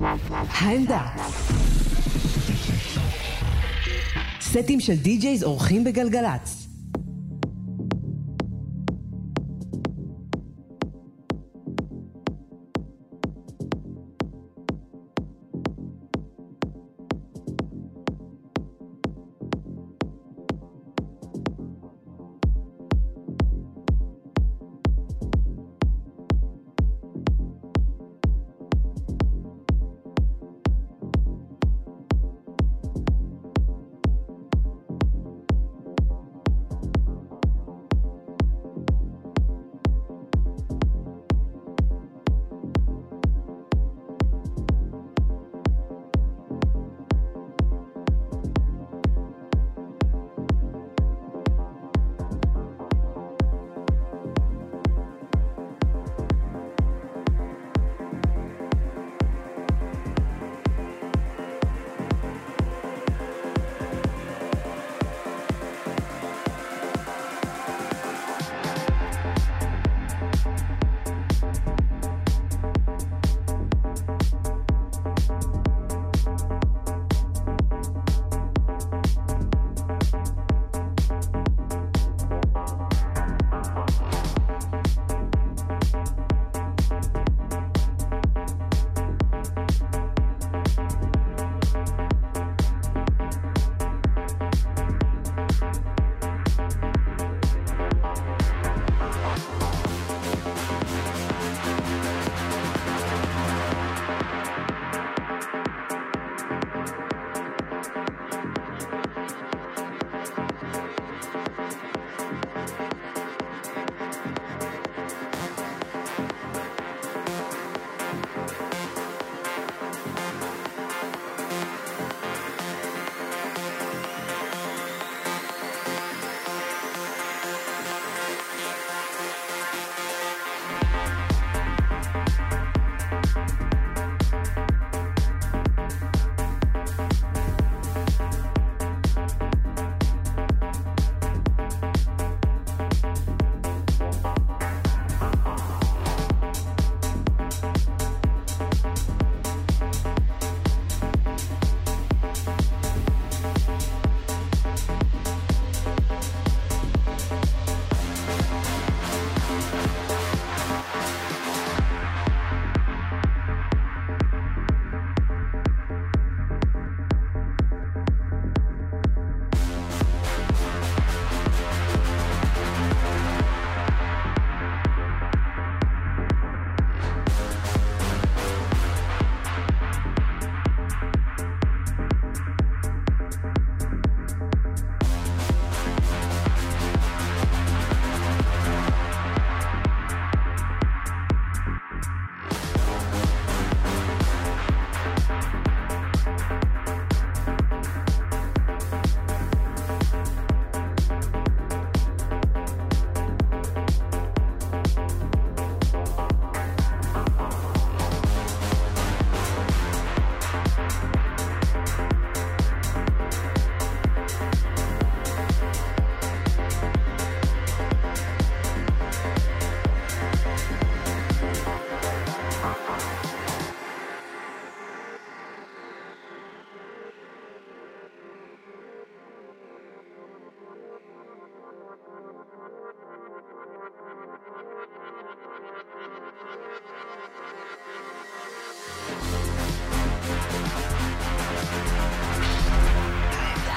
העמדה. סטים של די-ג'ייז אורחים בגלגלצ.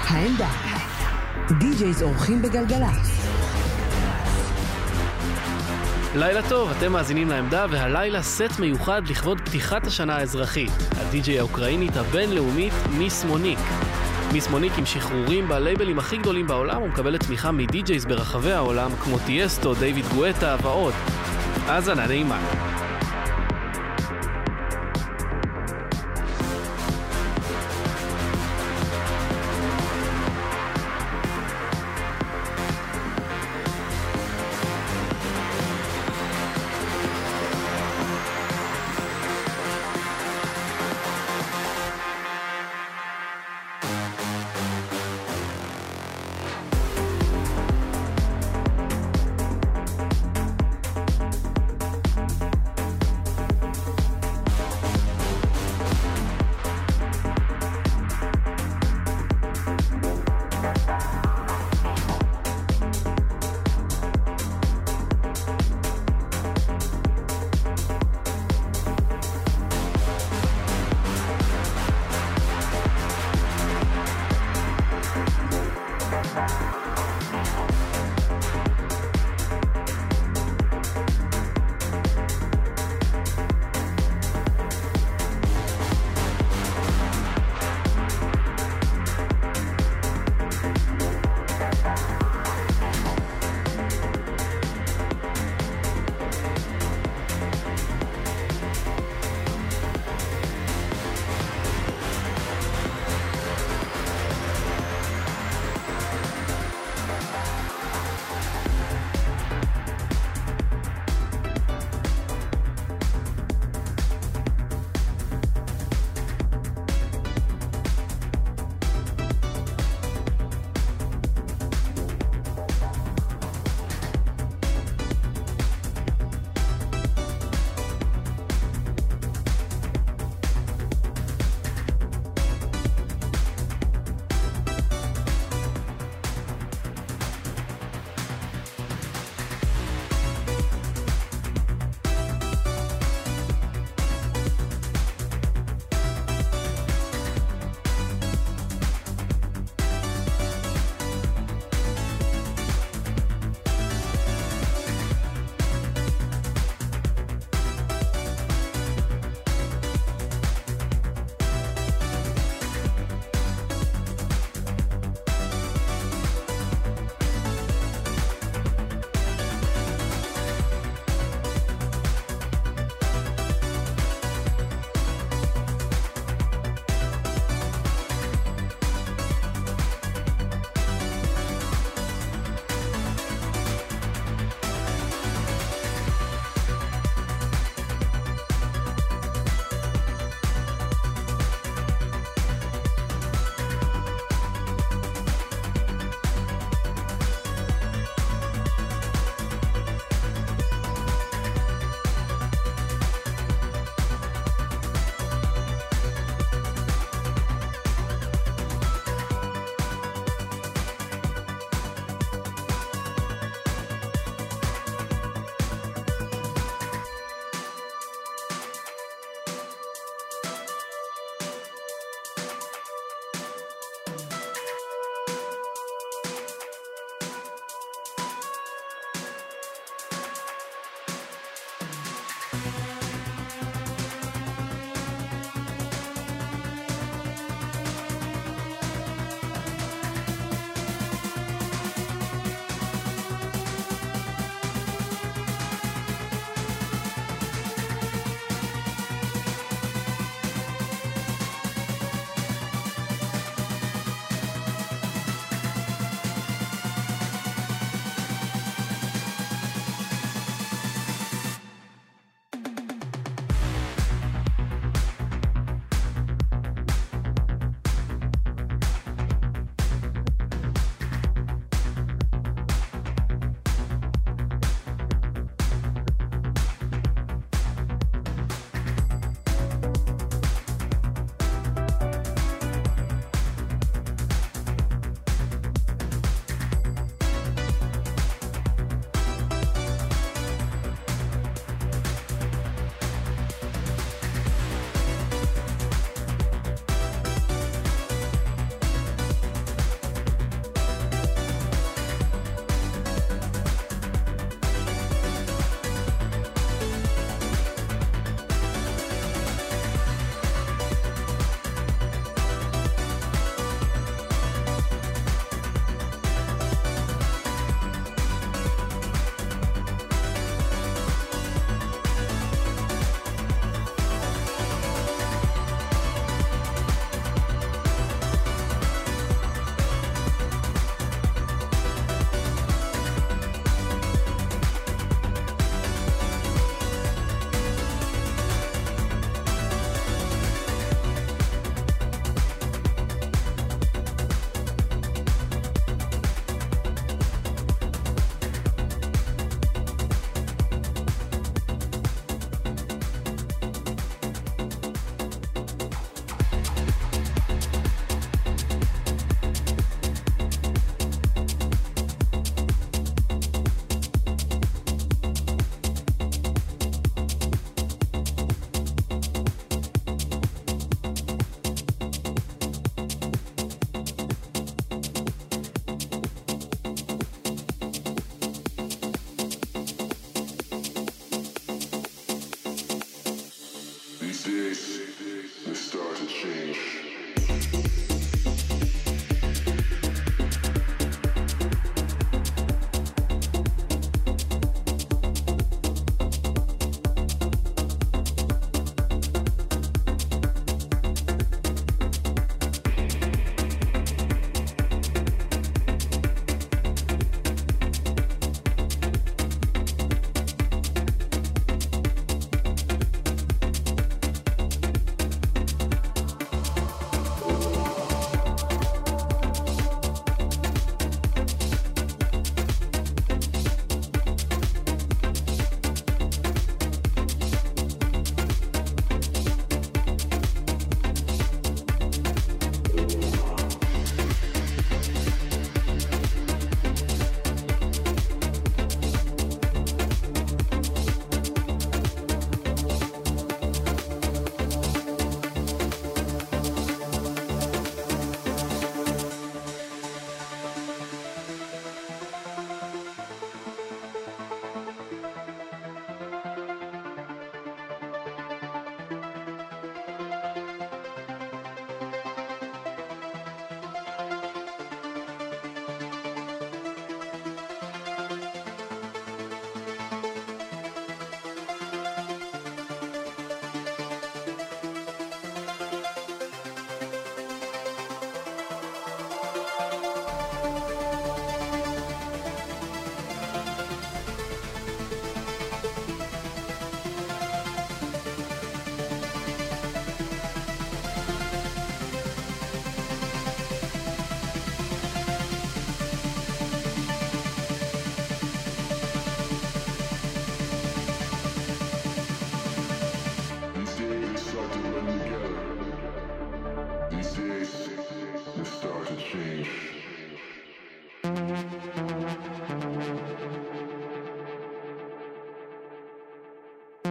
העמדה. די-ג'ייז אורחים בגלגלצ. לילה טוב, אתם מאזינים לעמדה, והלילה סט מיוחד לכבוד פתיחת השנה האזרחית. הדי-ג'יי האוקראינית הבינלאומית מיס מוניק. מיס מוניק עם שחרורים בלייבלים הכי גדולים בעולם ומקבלת תמיכה מדי-ג'ייז ברחבי העולם כמו טיאסטו, דיוויד גואטה ועוד. האזנה נעימה.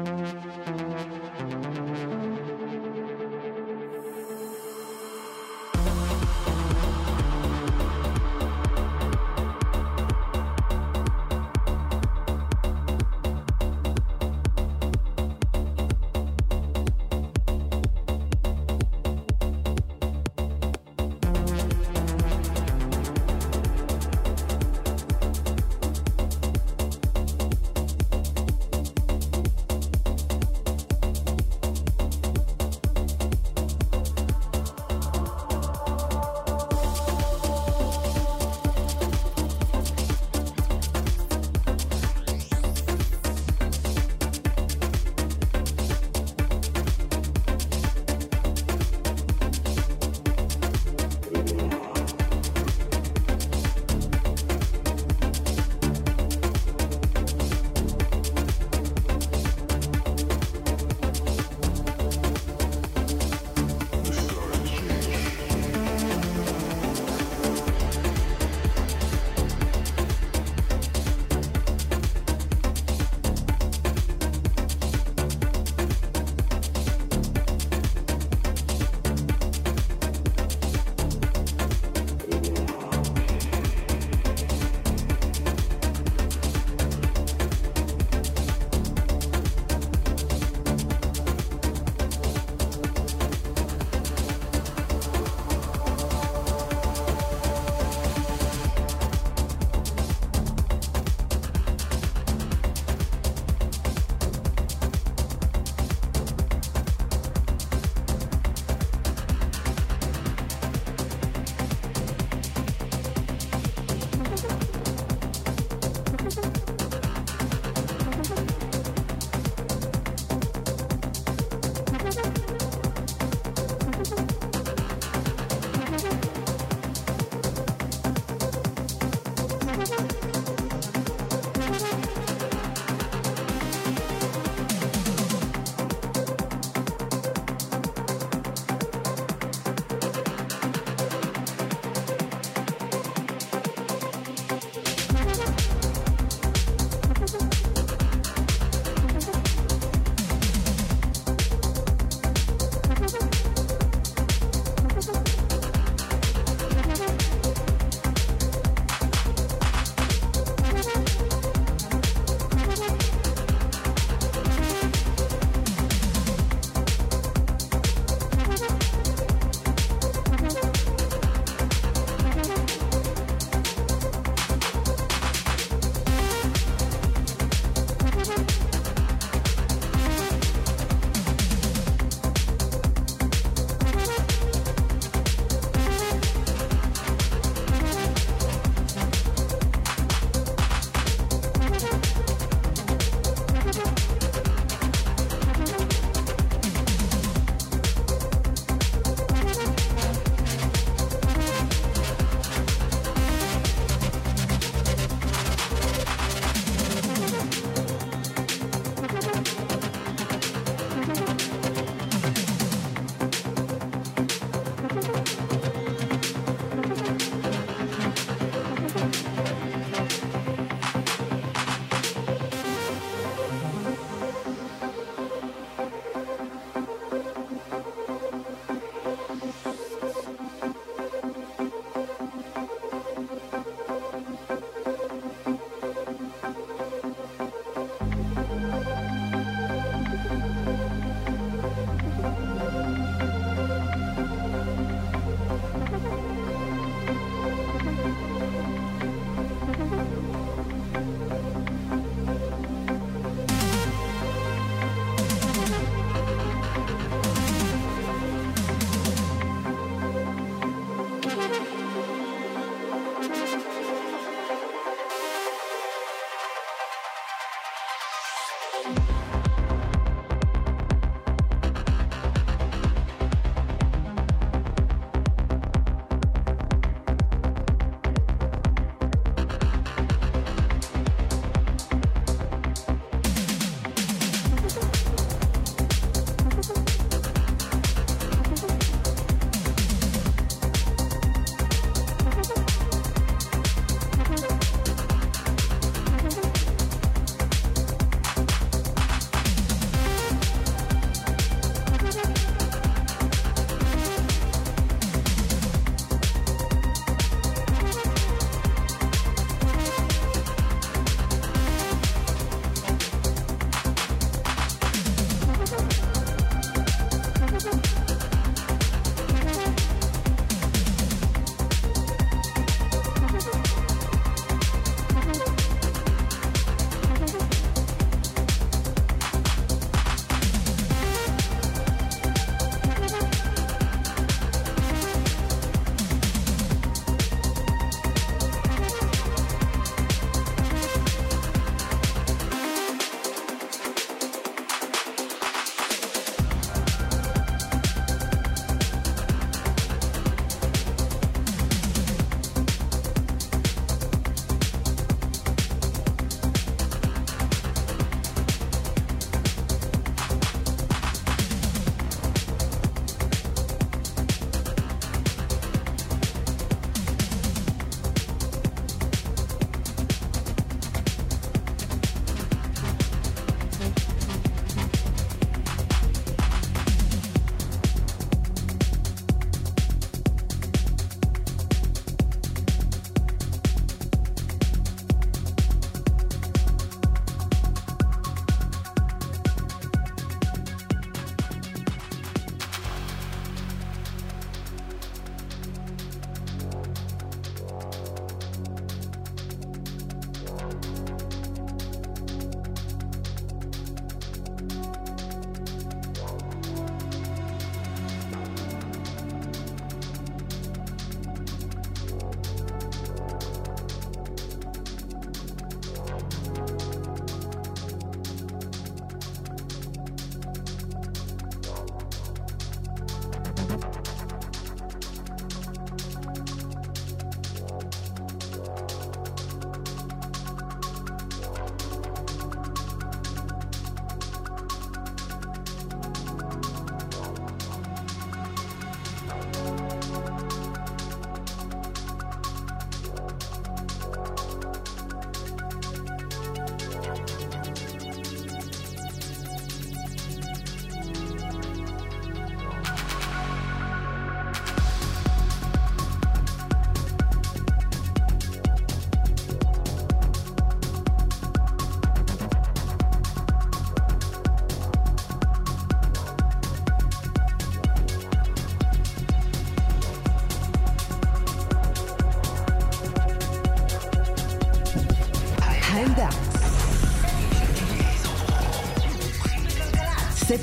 Música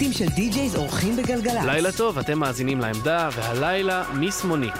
סטים של די-ג'ייז אורחים בגלגלצ. לילה טוב, אתם מאזינים לעמדה, והלילה מיס מוניק.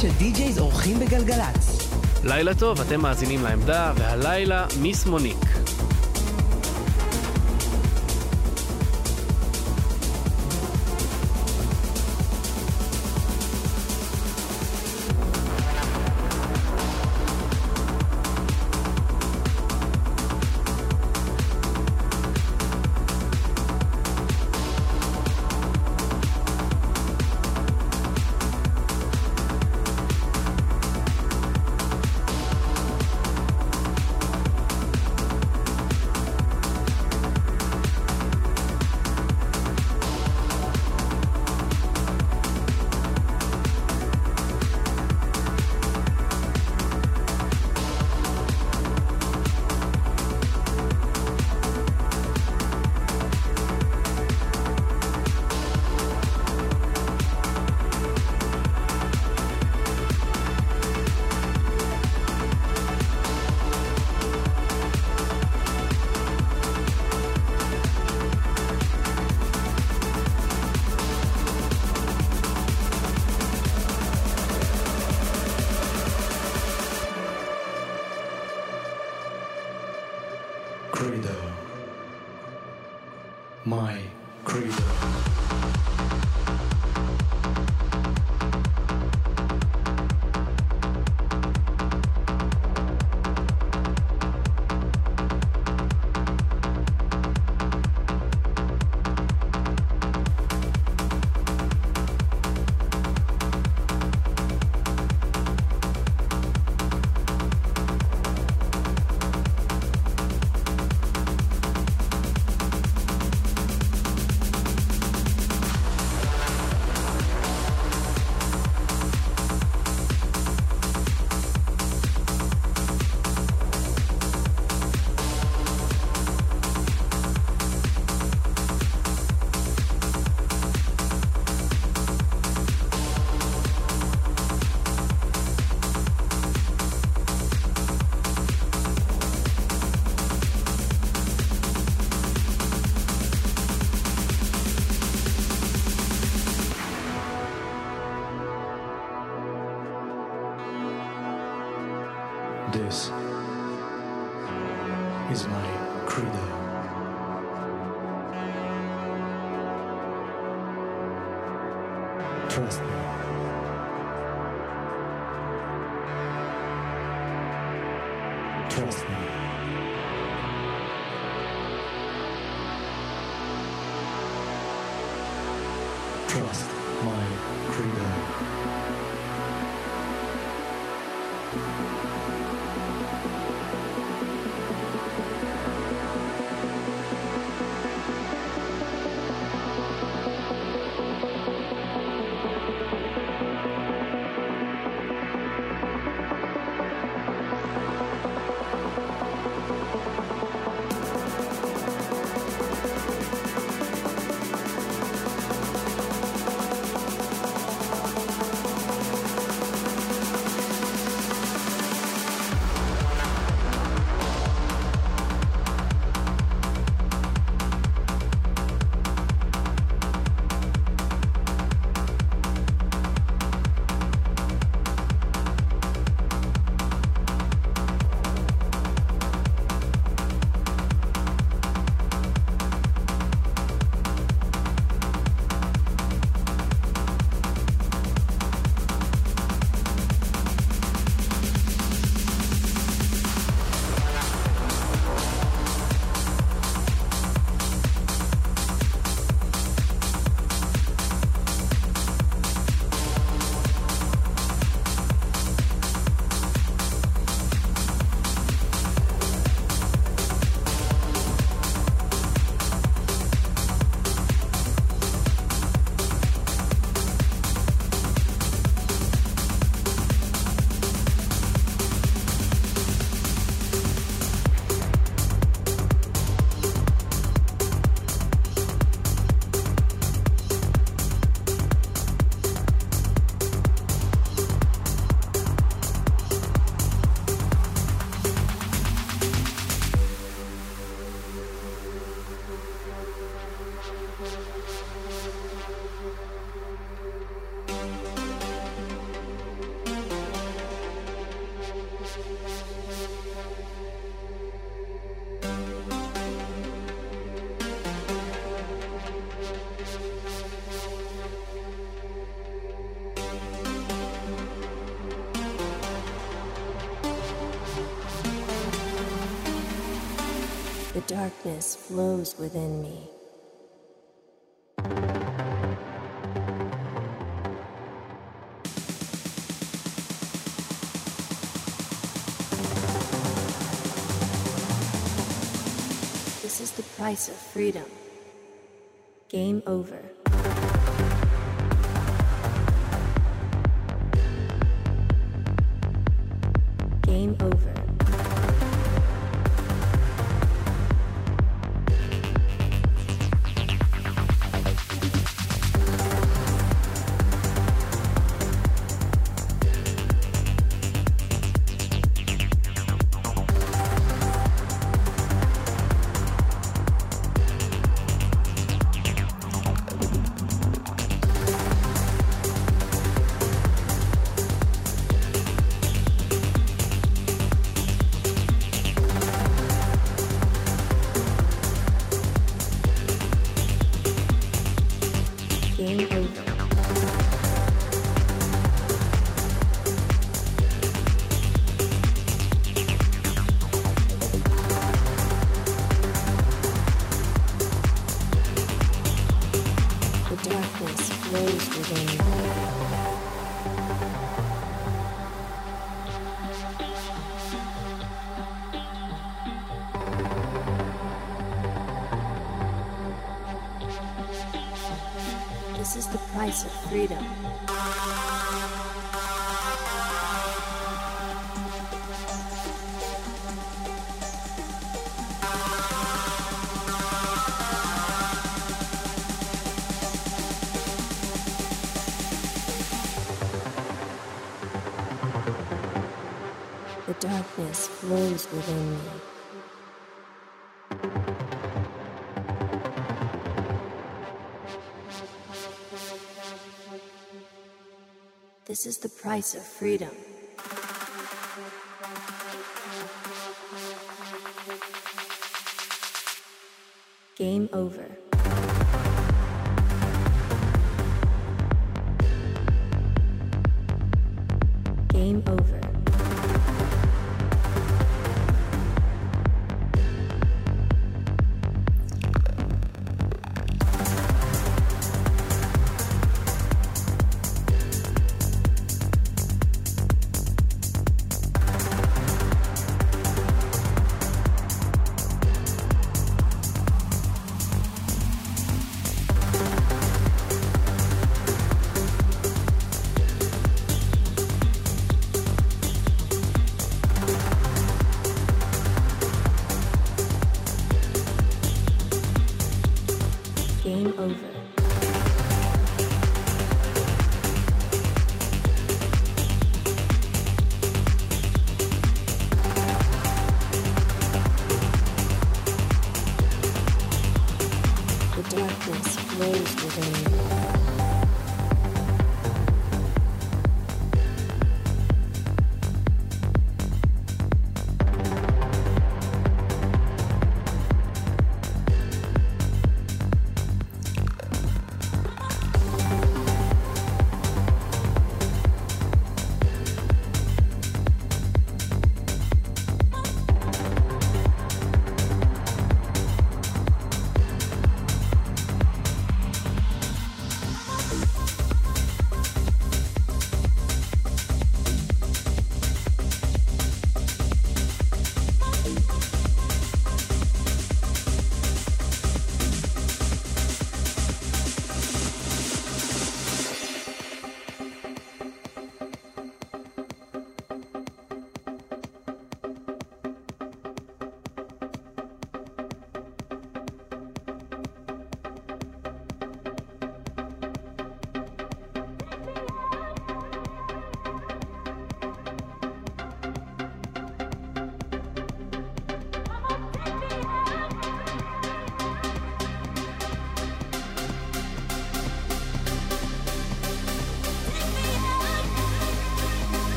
של די-ג'ייז אורחים בגלגלצ. לילה טוב, אתם מאזינים לעמדה, והלילה מיס מוניק. This is my credo. Trust me. Darkness flows within me. This is the price of freedom. Game over. Within me. This is the price of freedom.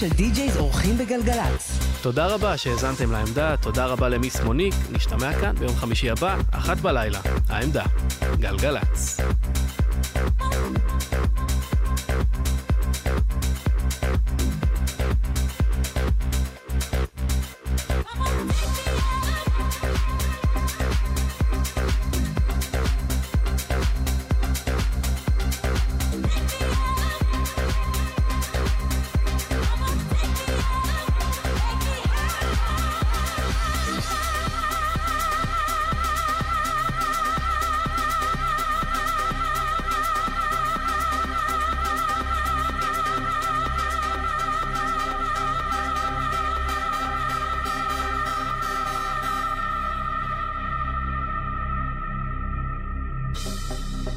של די-ג'ייז אורחים בגלגלצ. תודה רבה שהאזנתם לעמדה, תודה רבה למיס מוניק, נשתמע כאן ביום חמישי הבא, אחת בלילה. העמדה, גלגלצ. Música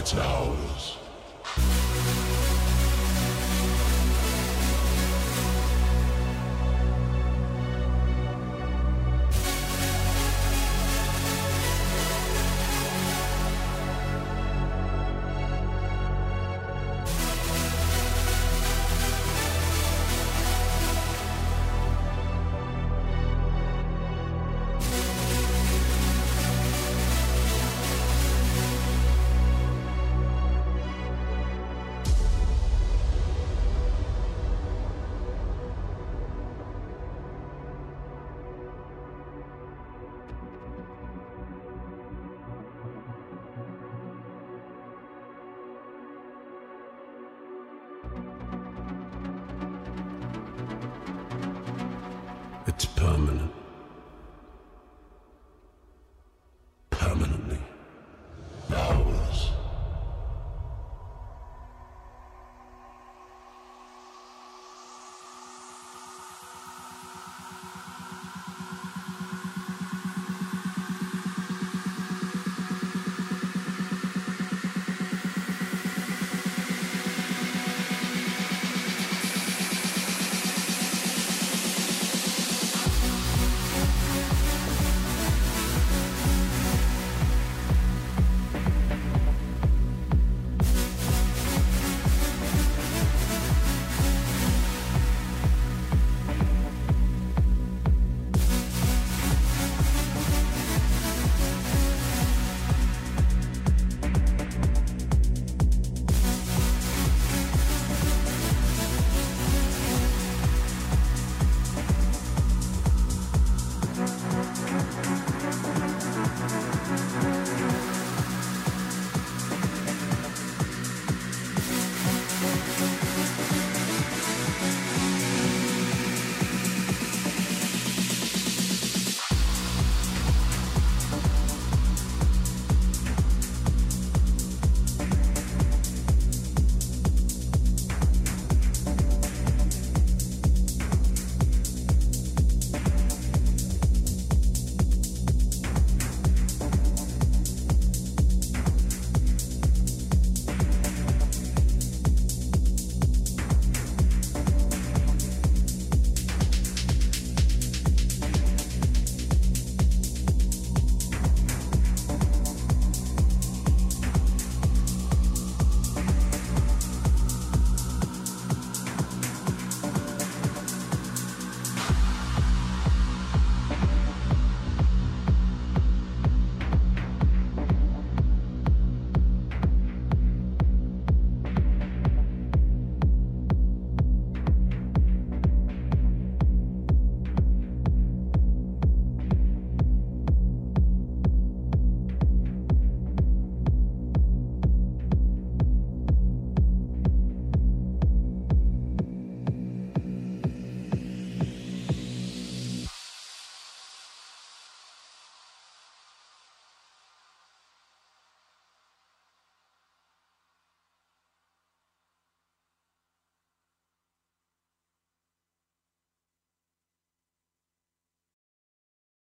It's ours.